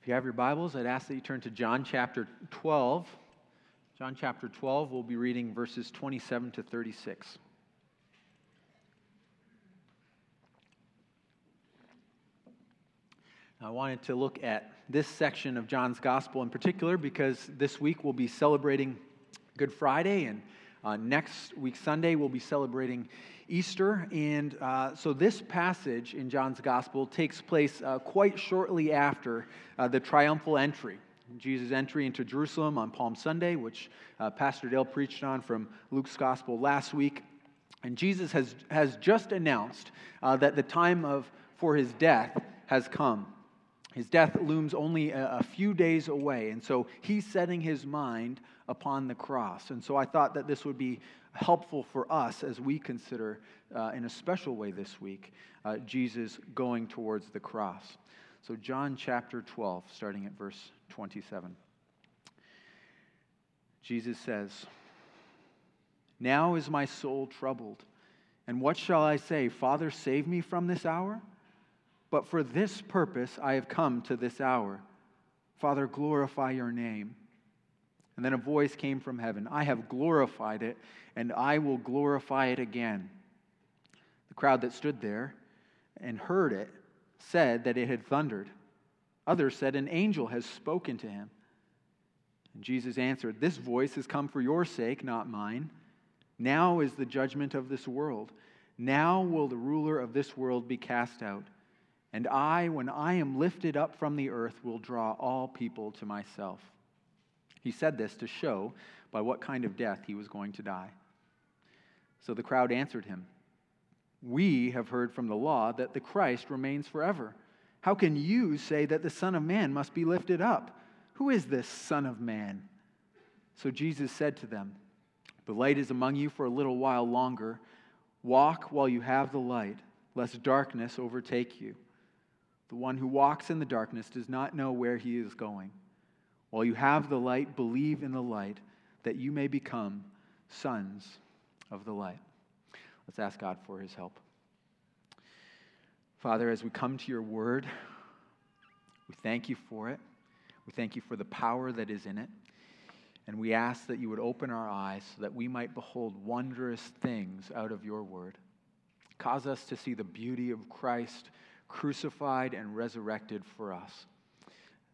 If you have your Bibles, I'd ask that you turn to John chapter 12. John chapter 12, we'll be reading verses 27 to 36. I wanted to look at this section of John's gospel in particular because this week we'll be celebrating Good Friday, and uh, next week, Sunday, we'll be celebrating Easter. And uh, so this passage in John's gospel takes place uh, quite shortly after uh, the triumphal entry. Jesus' entry into Jerusalem on Palm Sunday, which uh, Pastor Dale preached on from Luke's gospel last week. And Jesus has, has just announced uh, that the time of, for his death has come. His death looms only a, few days away, and so he's setting his mind upon the cross. And so I thought that this would be helpful for us as we consider, uh, in a special way this week, uh, Jesus going towards the cross. So, John chapter 12, starting at verse 27. Jesus says, Now is my soul troubled, and what shall I say? Father, save me from this hour? But for this purpose I have come to this hour. Father, glorify your name. And then a voice came from heaven I have glorified it, and I will glorify it again. The crowd that stood there and heard it said that it had thundered. Others said, An angel has spoken to him. And Jesus answered, This voice has come for your sake, not mine. Now is the judgment of this world. Now will the ruler of this world be cast out. And I, when I am lifted up from the earth, will draw all people to myself. He said this to show by what kind of death he was going to die. So the crowd answered him We have heard from the law that the Christ remains forever. How can you say that the Son of Man must be lifted up? Who is this Son of Man? So Jesus said to them, The light is among you for a little while longer. Walk while you have the light, lest darkness overtake you. The one who walks in the darkness does not know where he is going. While you have the light, believe in the light, that you may become sons of the light. Let's ask God for his help. Father, as we come to your word, we thank you for it. We thank you for the power that is in it. And we ask that you would open our eyes so that we might behold wondrous things out of your word. Cause us to see the beauty of Christ crucified and resurrected for us.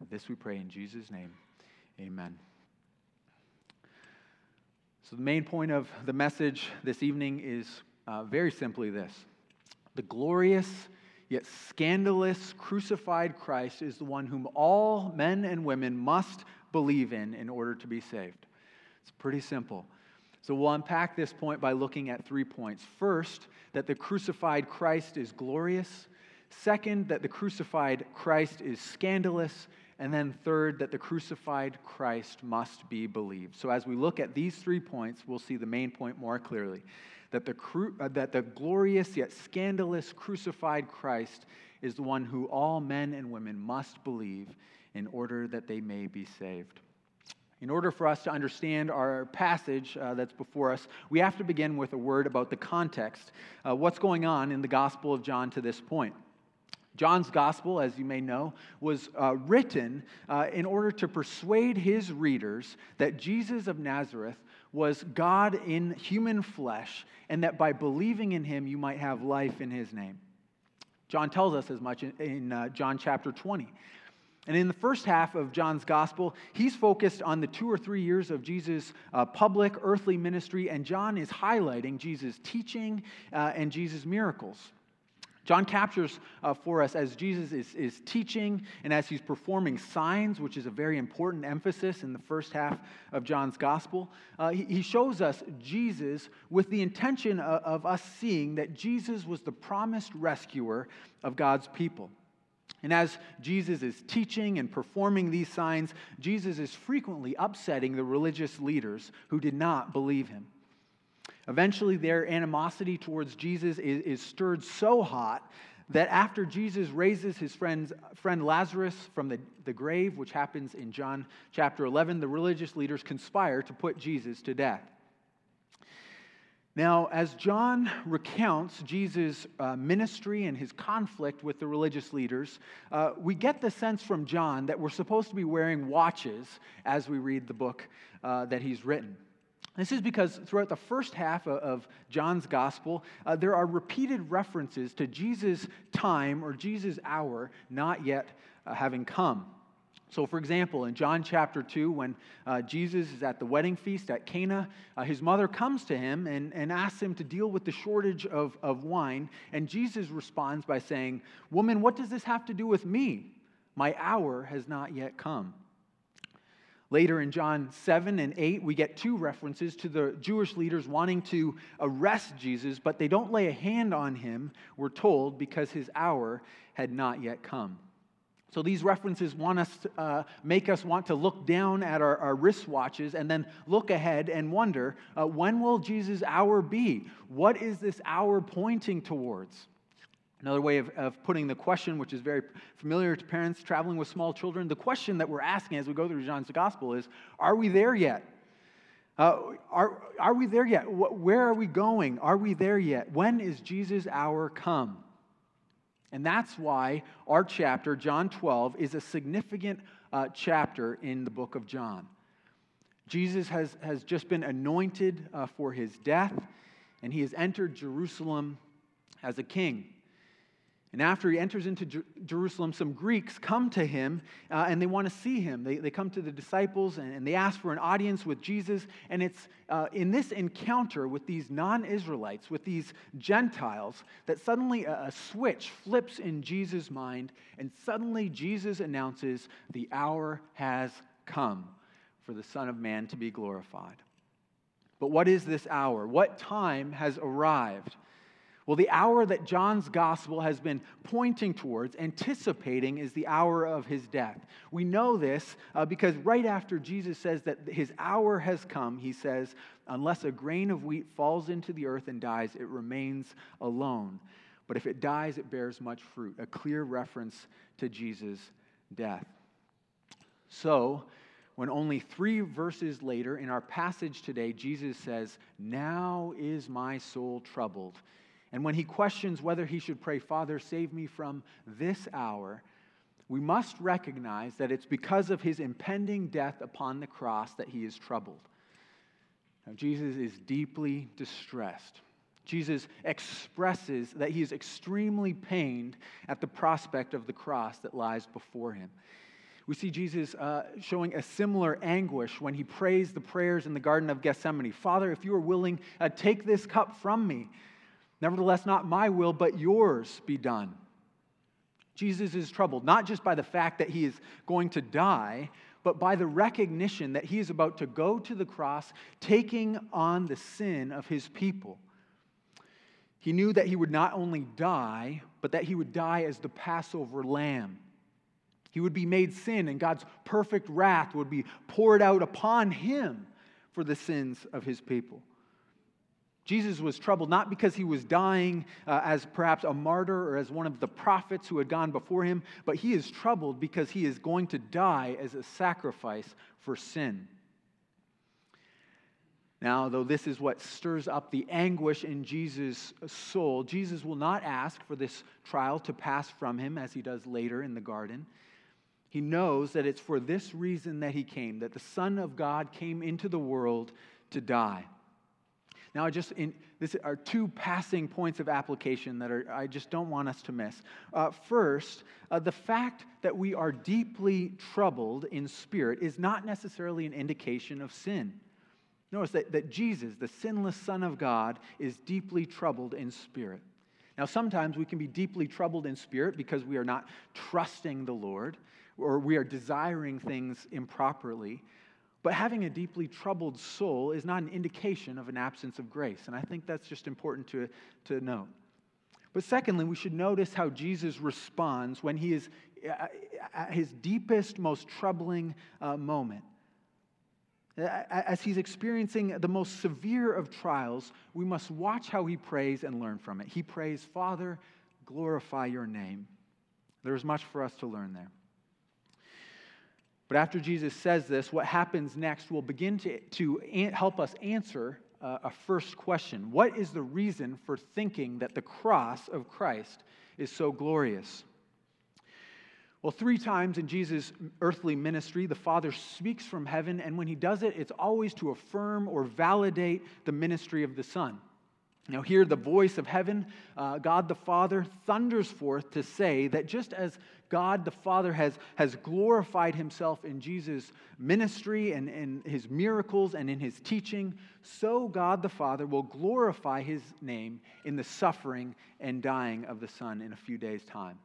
This we pray in Jesus' name. Amen. So, the main point of the message this evening is uh, very simply this The glorious yet scandalous crucified Christ is the one whom all men and women must believe in in order to be saved. It's pretty simple. So, we'll unpack this point by looking at three points. First, that the crucified Christ is glorious. Second, that the crucified Christ is scandalous. And then third, that the crucified Christ must be believed. So as we look at these three points, we'll see the main point more clearly that the, cru- uh, that the glorious yet scandalous crucified Christ is the one who all men and women must believe in order that they may be saved. In order for us to understand our passage uh, that's before us, we have to begin with a word about the context, uh, what's going on in the Gospel of John to this point. John's gospel, as you may know, was uh, written uh, in order to persuade his readers that Jesus of Nazareth was God in human flesh, and that by believing in him, you might have life in his name. John tells us as much in, in uh, John chapter 20. And in the first half of John's gospel, he's focused on the two or three years of Jesus' uh, public earthly ministry, and John is highlighting Jesus' teaching uh, and Jesus' miracles. John captures uh, for us as Jesus is, is teaching and as he's performing signs, which is a very important emphasis in the first half of John's gospel. Uh, he, he, shows us Jesus with the intention of, of us seeing that Jesus was the promised rescuer of God's people. And as Jesus is teaching and performing these signs, Jesus is frequently upsetting the religious leaders who did not believe him. Eventually, their animosity towards Jesus is, is stirred so hot that after Jesus raises his friend, friend Lazarus from the, the grave, which happens in John chapter 11, the religious leaders conspire to put Jesus to death. Now, as John recounts Jesus' uh, ministry and his conflict with the religious leaders, uh, we get the sense from John that we're supposed to be wearing watches as we read the book uh, that he's written. This is because throughout the first half of John's gospel, uh, there are repeated references to Jesus' time or Jesus' hour not yet uh, having come. So, for example, in John chapter 2, when uh, Jesus is at the wedding feast at Cana, uh, his mother comes to him and, and asks him to deal with the shortage of, of wine. And Jesus responds by saying, Woman, what does this have to do with me? My hour has not yet come. Later in John 7 and 8, we get two references to the Jewish leaders wanting to arrest Jesus, but they don't lay a hand on him, we're told, because his hour had not yet come. So these references want us to, uh, make us want to look down at our, our wristwatches and then look ahead and wonder uh, when will Jesus' hour be? What is this hour pointing towards? Another way of, of putting the question, which is very familiar to parents traveling with small children, the question that we're asking as we go through John's gospel is Are we there yet? Uh, are, are we there yet? Where are we going? Are we there yet? When is Jesus' hour come? And that's why our chapter, John 12, is a significant uh, chapter in the book of John. Jesus has, has just been anointed uh, for his death, and he has entered Jerusalem as a king. And after he enters into Jer- Jerusalem, some Greeks come to him uh, and they want to see him. They, they come to the disciples and, and they ask for an audience with Jesus. And it's uh, in this encounter with these non Israelites, with these Gentiles, that suddenly a, a switch flips in Jesus' mind. And suddenly Jesus announces, The hour has come for the Son of Man to be glorified. But what is this hour? What time has arrived? Well, the hour that John's gospel has been pointing towards, anticipating, is the hour of his death. We know this uh, because right after Jesus says that his hour has come, he says, Unless a grain of wheat falls into the earth and dies, it remains alone. But if it dies, it bears much fruit. A clear reference to Jesus' death. So, when only three verses later in our passage today, Jesus says, Now is my soul troubled. And when he questions whether he should pray, Father, save me from this hour, we must recognize that it's because of his impending death upon the cross that he is troubled. Now, Jesus is deeply distressed. Jesus expresses that he is extremely pained at the prospect of the cross that lies before him. We see Jesus uh, showing a similar anguish when he prays the prayers in the Garden of Gethsemane Father, if you are willing, uh, take this cup from me. Nevertheless, not my will, but yours be done. Jesus is troubled, not just by the fact that he is going to die, but by the recognition that he is about to go to the cross, taking on the sin of his people. He knew that he would not only die, but that he would die as the Passover lamb. He would be made sin, and God's perfect wrath would be poured out upon him for the sins of his people. Jesus was troubled not because he was dying uh, as perhaps a martyr or as one of the prophets who had gone before him, but he is troubled because he is going to die as a sacrifice for sin. Now, though this is what stirs up the anguish in Jesus' soul, Jesus will not ask for this trial to pass from him as he does later in the garden. He knows that it's for this reason that he came, that the Son of God came into the world to die. Now, I just in, this are two passing points of application that are, I just don't want us to miss. Uh, first, uh, the fact that we are deeply troubled in spirit is not necessarily an indication of sin. Notice that, that Jesus, the sinless Son of God, is deeply troubled in spirit. Now, sometimes we can be deeply troubled in spirit because we are not trusting the Lord or we are desiring things improperly. But having a deeply troubled soul is not an indication of an absence of grace. And I think that's just important to, to note. But secondly, we should notice how Jesus responds when he is at his deepest, most troubling uh, moment. As he's experiencing the most severe of trials, we must watch how he prays and learn from it. He prays, Father, glorify your name. There's much for us to learn there. But after Jesus says this, what happens next will begin to, to help us answer uh, a first question What is the reason for thinking that the cross of Christ is so glorious? Well, three times in Jesus' earthly ministry, the Father speaks from heaven, and when he does it, it's always to affirm or validate the ministry of the Son. Now, here, the voice of heaven, uh, God the Father, thunders forth to say that just as God the Father has, has glorified himself in Jesus' ministry and in his miracles and in his teaching, so God the Father will glorify his name in the suffering and dying of the Son in a few days' time.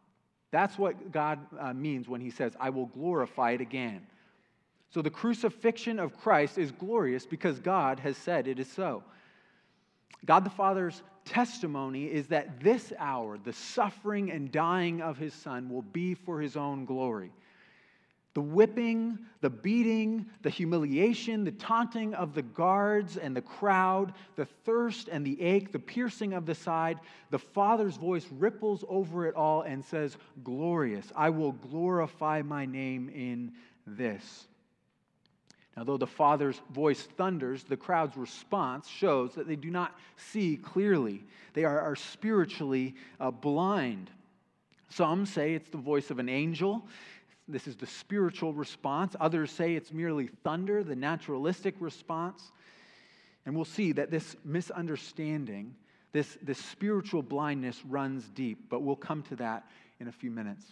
That's what God uh, means when he says, I will glorify it again. So the crucifixion of Christ is glorious because God has said it is so. God the Father's testimony is that this hour, the suffering and dying of his Son, will be for his own glory. The whipping, the beating, the humiliation, the taunting of the guards and the crowd, the thirst and the ache, the piercing of the side, the Father's voice ripples over it all and says, Glorious, I will glorify my name in this. Now, though the Father's voice thunders, the crowd's response shows that they do not see clearly. They are, are spiritually uh, blind. Some say it's the voice of an angel. This is the spiritual response. Others say it's merely thunder, the naturalistic response. And we'll see that this misunderstanding, this, this spiritual blindness runs deep, but we'll come to that in a few minutes.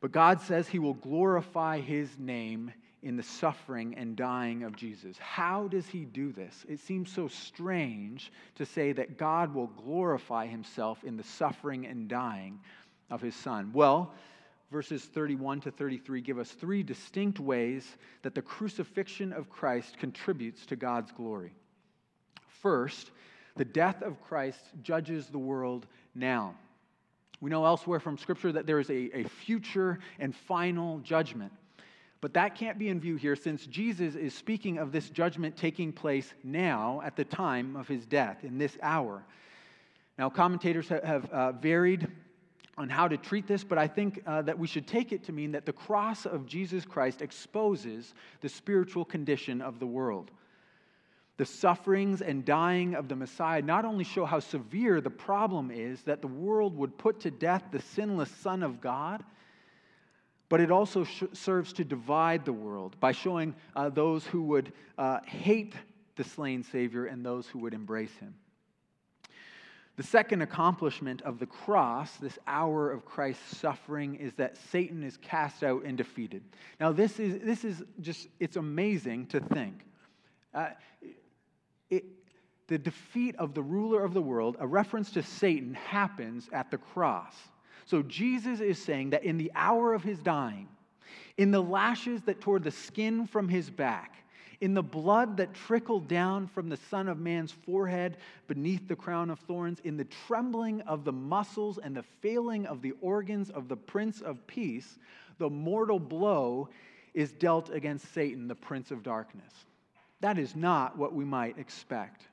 But God says he will glorify his name in the suffering and dying of Jesus. How does he do this? It seems so strange to say that God will glorify himself in the suffering and dying of his son. Well, verses 31 to 33 give us three distinct ways that the crucifixion of Christ contributes to God's glory. First, the death of Christ judges the world now. We know elsewhere from Scripture that there is a, a future and final judgment. But that can't be in view here since Jesus is speaking of this judgment taking place now at the time of his death, in this hour. Now, commentators have, uh, varied on how to treat this, but I think uh, that we should take it to mean that the cross of Jesus Christ exposes the spiritual condition of the world. The sufferings and dying of the Messiah not only show how severe the problem is that the world would put to death the sinless Son of God but it also sh- serves to divide the world by showing uh, those who would uh, hate the slain Savior and those who would embrace him. The second accomplishment of the cross, this hour of Christ's suffering, is that Satan is cast out and defeated. Now, this is, this is just, it's amazing to think. Uh, it, the defeat of the ruler of the world, a reference to Satan, happens at the cross. So Jesus is saying that in the hour of his dying, in the lashes that tore the skin from his back, in the blood that trickled down from the Son of Man's forehead beneath the crown of thorns, in the trembling of the muscles and the failing of the organs of the Prince of Peace, the mortal blow is dealt against Satan, the Prince of Darkness. That is not what we might expect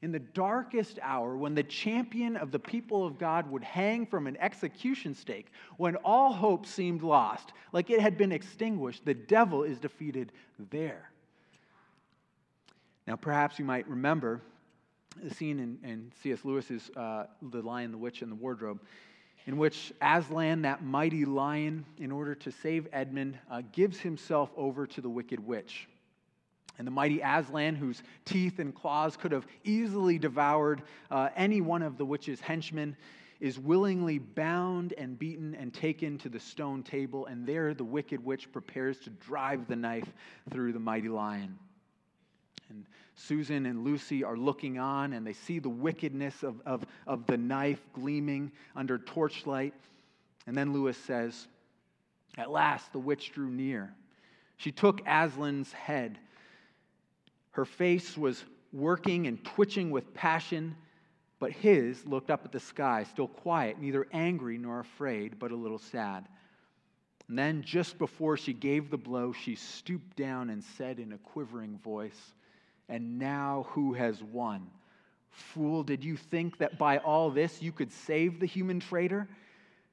in the darkest hour, when the champion of the people of God would hang from an execution stake, when all hope seemed lost, like it had been extinguished, the devil is defeated there. Now, perhaps you might remember the scene in, in C.S. Lewis's uh, The Lion, the Witch, and the Wardrobe, in which Aslan, that mighty lion, in order to save Edmund, uh, gives himself over to the wicked witch. And the mighty Aslan, whose teeth and claws could have easily devoured uh, any one of the witch's henchmen, is willingly bound and beaten and taken to the stone table. And there the wicked witch prepares to drive the knife through the mighty lion. And Susan and Lucy are looking on and they see the wickedness of, of, of the knife gleaming under torchlight. And then Lewis says, At last the witch drew near. She took Aslan's head her face was working and twitching with passion, but his looked up at the sky, still quiet, neither angry nor afraid, but a little sad. And then, just before she gave the blow, she stooped down and said in a quivering voice, And now who has won? Fool, did you think that by all this you could save the human traitor?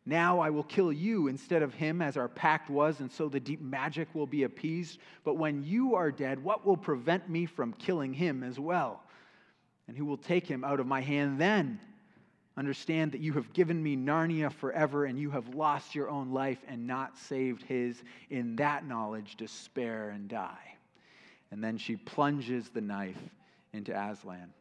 Now I will kill you instead of him, as our pact was, and so the deep magic will be appeased. But when you are dead, what will prevent me from killing him as well? And who will take him out of my hand then? Understand that you have given me Narnia forever, and you have lost your own life and not saved his. In that knowledge, despair and die. And then she plunges the knife into Aslan.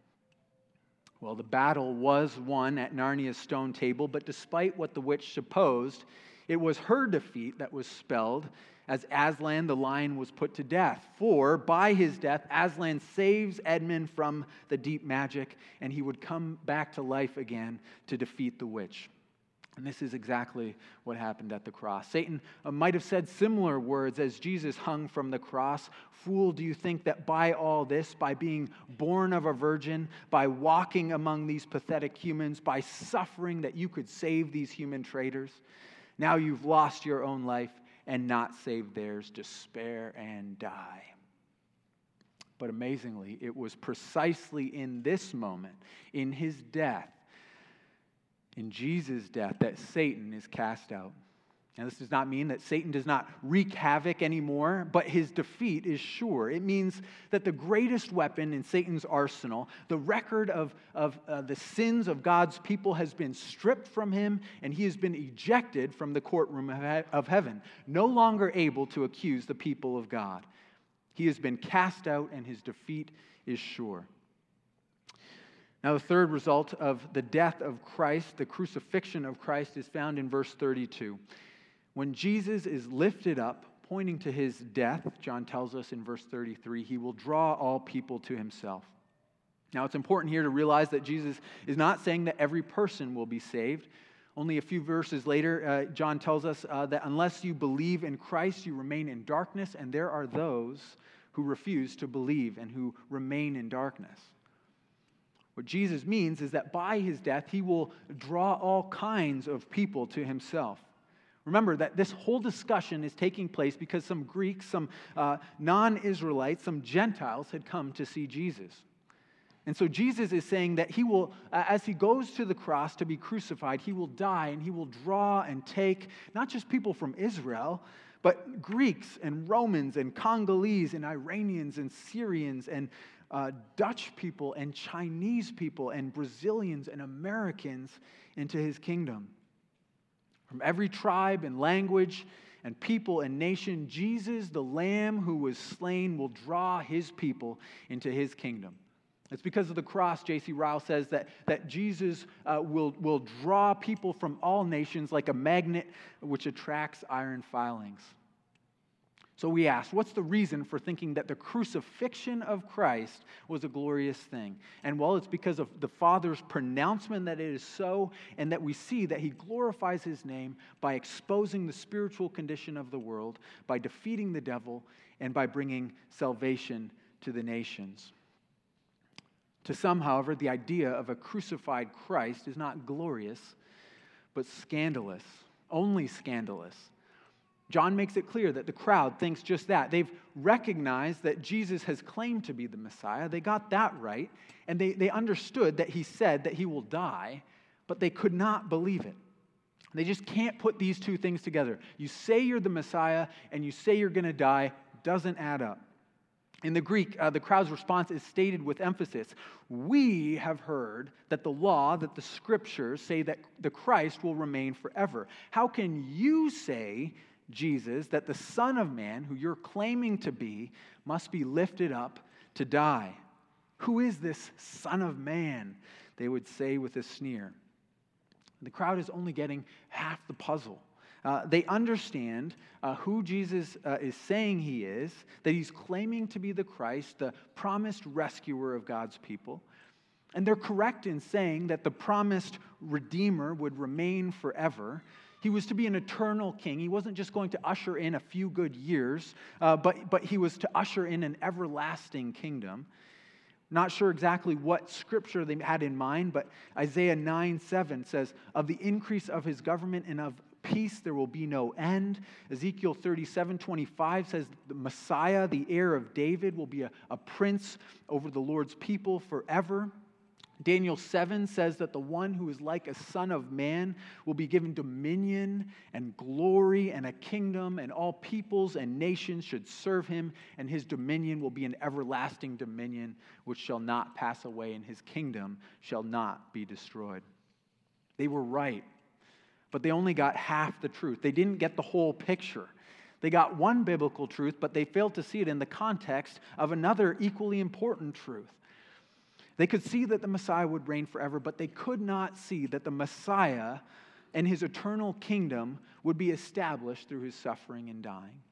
Well, the battle was won at Narnia's stone table, but despite what the witch supposed, it was her defeat that was spelled as Aslan the lion was put to death. For by his death, Aslan saves Edmund from the deep magic, and he would come back to life again to defeat the witch. And this is exactly what happened at the cross. Satan uh, might have said similar words as Jesus hung from the cross. Fool, do you think that by all this, by being born of a virgin, by walking among these pathetic humans, by suffering, that you could save these human traitors? Now you've lost your own life and not saved theirs. Despair and die. But amazingly, it was precisely in this moment, in his death, in Jesus' death that Satan is cast out. Now, this does not mean that Satan does not wreak havoc anymore, but his defeat is sure. It means that the greatest weapon in Satan's arsenal, the record of, of uh, the sins of God's people, has been stripped from him, and he has been ejected from the courtroom of, he- of heaven, no longer able to accuse the people of God. He has been cast out, and his defeat is sure. Now, the third result of the death of Christ, the crucifixion of Christ, is found in verse 32. When Jesus is lifted up, pointing to his death, John tells us in verse 33, he will draw all people to himself. Now, it's important here to realize that Jesus is not saying that every person will be saved. Only a few verses later, uh, John tells us uh, that unless you believe in Christ, you remain in darkness, and there are those who refuse to believe and who remain in darkness. What Jesus means is that by his death, he will draw all kinds of people to himself. Remember that this whole discussion is taking place because some Greeks, some uh, non Israelites, some Gentiles had come to see Jesus. And so Jesus is saying that he will, uh, as he goes to the cross to be crucified, he will die and he will draw and take not just people from Israel, but Greeks and Romans and Congolese and Iranians and Syrians and uh, Dutch people and Chinese people and Brazilians and Americans into his kingdom. From every tribe and language and people and nation, Jesus, the Lamb who was slain, will draw his people into his kingdom. It's because of the cross, J.C. Ryle says, that, that Jesus uh, will, will draw people from all nations like a magnet which attracts iron filings. So we asked, what's the reason for thinking that the crucifixion of Christ was a glorious thing? And well, it's because of the Father's pronouncement that it is so, and that we see that He glorifies His name by exposing the spiritual condition of the world, by defeating the devil, and by bringing salvation to the nations. To some, however, the idea of a crucified Christ is not glorious, but scandalous, only scandalous. John makes it clear that the crowd thinks just that. They've recognized that Jesus has claimed to be the Messiah. They got that right. And they, they understood that he said that he will die, but they could not believe it. They just can't put these two things together. You say you're the Messiah and you say you're going to die, doesn't add up. In the Greek, uh, the crowd's response is stated with emphasis. We have heard that the law, that the scriptures say that the Christ will remain forever. How can you say Jesus, that the Son of Man, who you're claiming to be, must be lifted up to die. Who is this Son of Man? They would say with a sneer. The crowd is only getting half the puzzle. Uh, they understand uh, who Jesus uh, is saying he is, that he's claiming to be the Christ, the promised rescuer of God's people. And they're correct in saying that the promised Redeemer would remain forever. He was to be an eternal king. He wasn't just going to usher in a few good years, uh, but, but he was to usher in an everlasting kingdom. Not sure exactly what scripture they had in mind, but Isaiah 9 7 says, Of the increase of his government and of peace there will be no end. Ezekiel 37 25 says, The Messiah, the heir of David, will be a, a prince over the Lord's people forever. Daniel 7 says that the one who is like a son of man will be given dominion and glory and a kingdom, and all peoples and nations should serve him, and his dominion will be an everlasting dominion which shall not pass away, and his kingdom shall not be destroyed. They were right, but they only got half the truth. They didn't get the whole picture. They got one biblical truth, but they failed to see it in the context of another equally important truth. They could see that the Messiah would reign forever, but they could not see that the Messiah and his eternal kingdom would be established through his suffering and dying.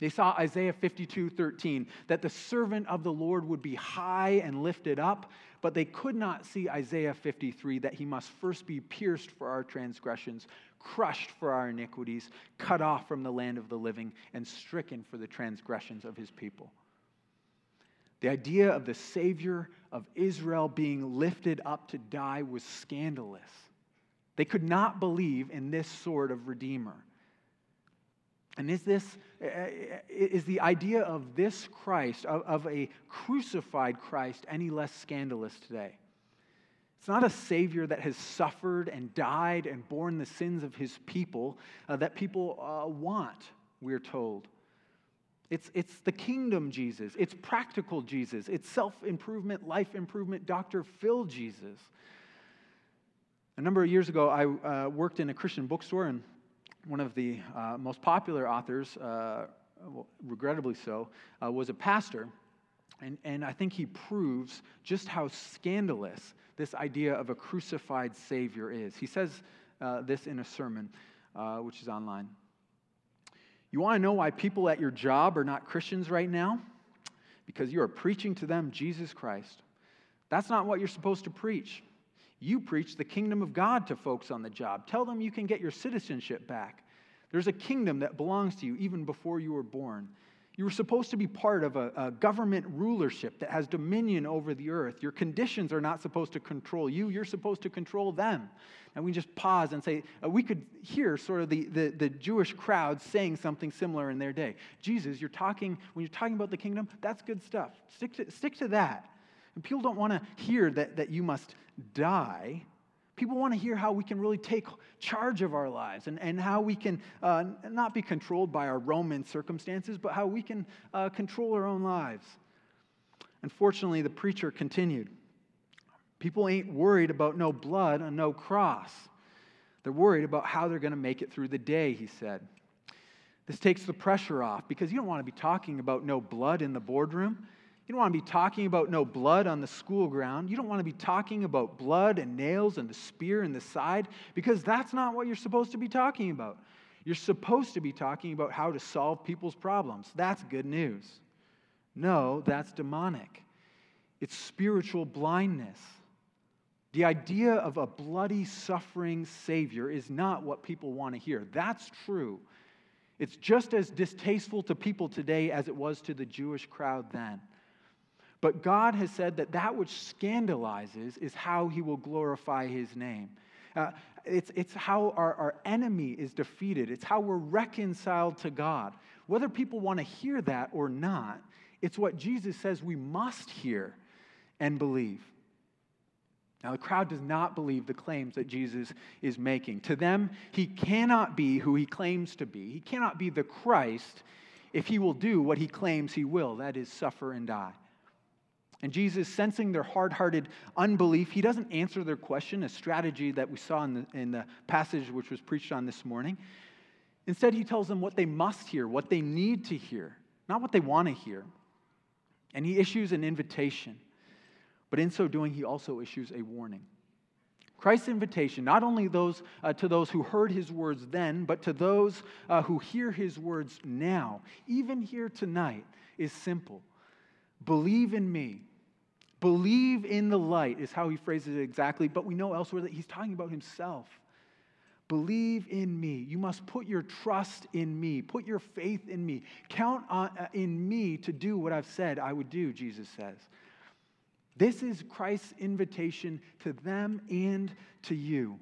They saw Isaiah 52 13, that the servant of the Lord would be high and lifted up, but they could not see Isaiah 53, that he must first be pierced for our transgressions, crushed for our iniquities, cut off from the land of the living, and stricken for the transgressions of his people. The idea of the Savior of Israel being lifted up to die was scandalous. They could not believe in this sort of Redeemer. And is this uh, uh, is the idea of this Christ, of, of a crucified Christ, any less scandalous today? It's not a Savior that has suffered and died and borne the sins of his people uh, that people uh, want, we're told. It's, it's the kingdom Jesus. It's practical Jesus. It's self improvement, life improvement, Dr. Phil Jesus. A number of years ago, I uh, worked in a Christian bookstore, and one of the uh, most popular authors, uh, regrettably so, uh, was a pastor. And, and I think he proves just how scandalous this idea of a crucified Savior is. He says uh, this in a sermon, uh, which is online. You want to know why people at your job are not Christians right now? Because you are preaching to them Jesus Christ. That's not what you're supposed to preach. You preach the kingdom of God to folks on the job. Tell them you can get your citizenship back. There's a kingdom that belongs to you even before you were born. You were supposed to be part of a, a, government rulership that has dominion over the earth. Your conditions are not supposed to control you, you're supposed to control them. And we just pause and say, uh, we could hear sort of the, the, the Jewish crowd saying something similar in their day. Jesus, you're talking, when you're talking about the kingdom, that's good stuff. Stick to, stick to that. And people don't want to hear that, that you must die. People want to hear how we can really take charge of our lives and, and how we can uh, not be controlled by our Roman circumstances, but how we can uh, control our own lives. Unfortunately, the preacher continued. People ain't worried about no blood and no cross. They're worried about how they're going to make it through the day, he said. This takes the pressure off because you don't want to be talking about no blood in the boardroom. You don't want to be talking about no blood on the school ground. You don't want to be talking about blood and nails and the spear in the side because that's not what you're supposed to be talking about. You're supposed to be talking about how to solve people's problems. That's good news. No, that's demonic. It's spiritual blindness. The idea of a bloody, suffering Savior is not what people want to hear. That's true. It's just as distasteful to people today as it was to the Jewish crowd then. But God has said that that which scandalizes is how he will glorify his name. Uh, it's, it's how our, our enemy is defeated, it's how we're reconciled to God. Whether people want to hear that or not, it's what Jesus says we must hear and believe. Now, the crowd does not believe the claims that Jesus is making. To them, he cannot be who he claims to be. He cannot be the Christ if he will do what he claims he will that is, suffer and die. And Jesus, sensing their hard hearted unbelief, he doesn't answer their question, a strategy that we saw in the, in the passage which was preached on this morning. Instead, he tells them what they must hear, what they need to hear, not what they want to hear. And he issues an invitation. But in so doing, he also issues a warning. Christ's invitation, not only those, uh, to those who heard his words then, but to those uh, who hear his words now, even here tonight, is simple Believe in me. Believe in the light, is how he phrases it exactly, but we know elsewhere that he's talking about himself. Believe in me. You must put your trust in me. Put your faith in me. Count on, uh, in me to do what I've said I would do, Jesus says. This is Christ's invitation to them and to you.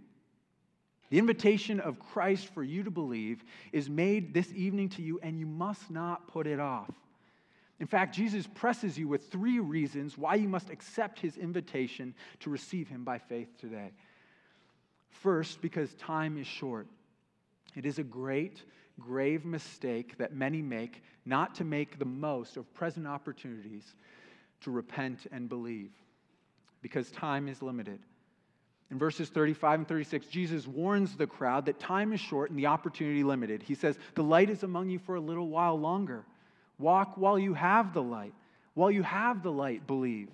The invitation of Christ for you to believe is made this evening to you, and you must not put it off. In fact, Jesus presses you with three reasons why you must accept his invitation to receive him by faith today. First, because time is short. It is a great, grave mistake that many make not to make the most of present opportunities to repent and believe, because time is limited. In verses 35 and 36, Jesus warns the crowd that time is short and the opportunity limited. He says, The light is among you for a little while longer. Walk while you have the light. While you have the light, believe.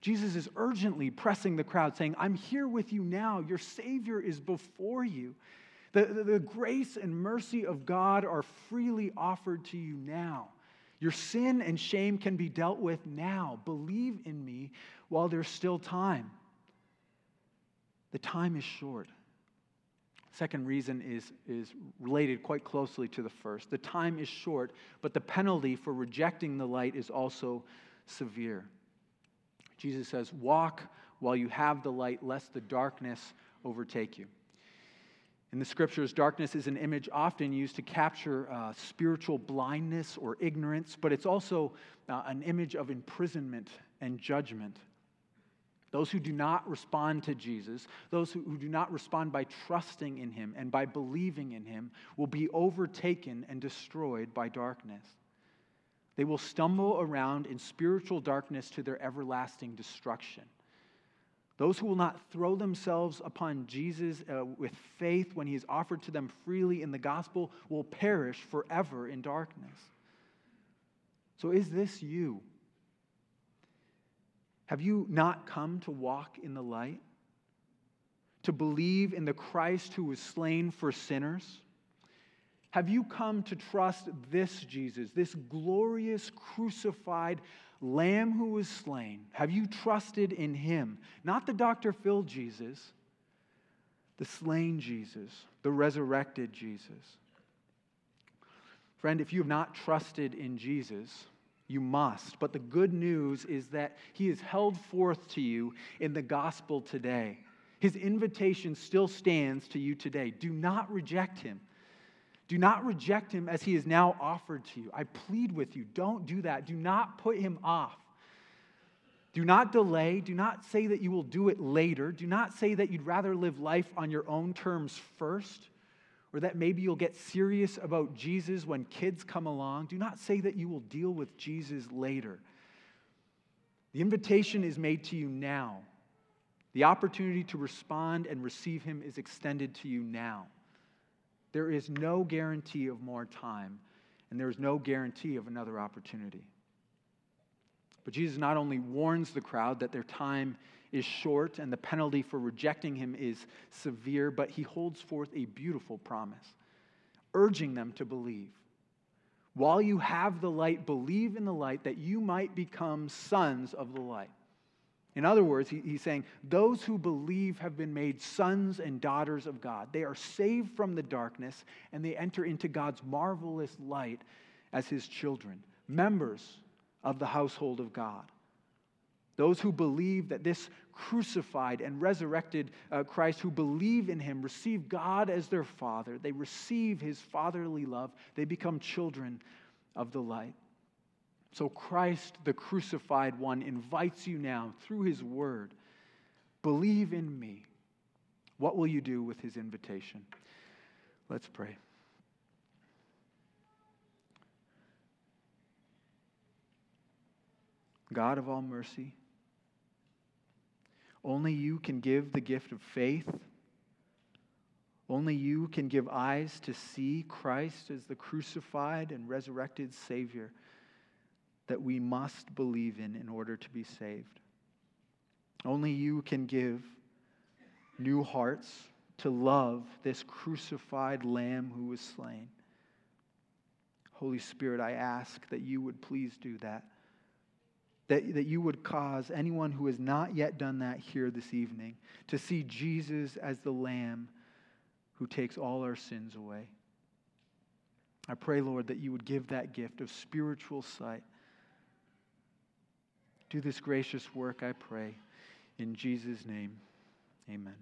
Jesus is urgently pressing the crowd, saying, I'm here with you now. Your Savior is before you. The, the, the, grace and mercy of God are freely offered to you now. Your sin and shame can be dealt with now. Believe in me while there's still time. The time is short. Second reason is, is related quite closely to the first. The time is short, but the penalty for rejecting the light is also severe. Jesus says, Walk while you have the light, lest the darkness overtake you. In the scriptures, darkness is an image often used to capture uh, spiritual blindness or ignorance, but it's also uh, an image of imprisonment and judgment. Those who do not respond to Jesus, those who, who do not respond by trusting in him and by believing in him, will be overtaken and destroyed by darkness. They will stumble around in spiritual darkness to their everlasting destruction. Those who will not throw themselves upon Jesus uh, with faith when he is offered to them freely in the gospel will perish forever in darkness. So, is this you? Have you not come to walk in the light? To believe in the Christ who was slain for sinners? Have you come to trust this Jesus, this glorious crucified Lamb who was slain? Have you trusted in him? Not the Dr. Phil Jesus, the slain Jesus, the resurrected Jesus. Friend, if you have not trusted in Jesus, you must. But the good news is that He is held forth to you in the gospel today. His invitation still stands to you today. Do not reject Him. Do not reject Him as He is now offered to you. I plead with you, don't do that. Do not put Him off. Do not delay. Do not say that you will do it later. Do not say that you'd rather live life on your own terms first or that maybe you'll get serious about Jesus when kids come along, do not say that you will deal with Jesus later. The invitation is made to you now. The opportunity to respond and receive Him is extended to you now. There is no guarantee of more time, and there is no guarantee of another opportunity. But Jesus not only warns the crowd that their time is short and the penalty for rejecting him is severe, but he holds forth a beautiful promise, urging them to believe. While you have the light, believe in the light that you might become sons of the light. In other words, he, he's saying, those who believe have been made sons and daughters of God. They are saved from the darkness and they enter into God's marvelous light as his children, members of the household of God. Those who believe that this crucified and resurrected uh, Christ, who believe in him, receive God as their Father. They receive his fatherly love. They become children of the light. So Christ, the crucified one, invites you now through his word believe in me. What will you do with his invitation? Let's pray. God of all mercy, only you can give the gift of faith. Only you can give eyes to see Christ as the crucified and resurrected Savior that we must believe in in order to be saved. Only you can give new hearts to love this crucified Lamb who was slain. Holy Spirit, I ask that you would please do that that, that you would cause anyone who has not yet done that here this evening to see Jesus as the Lamb who takes all our sins away. I pray, Lord, that you would give that gift of spiritual sight. Do this gracious work, I pray. In Jesus' name, amen.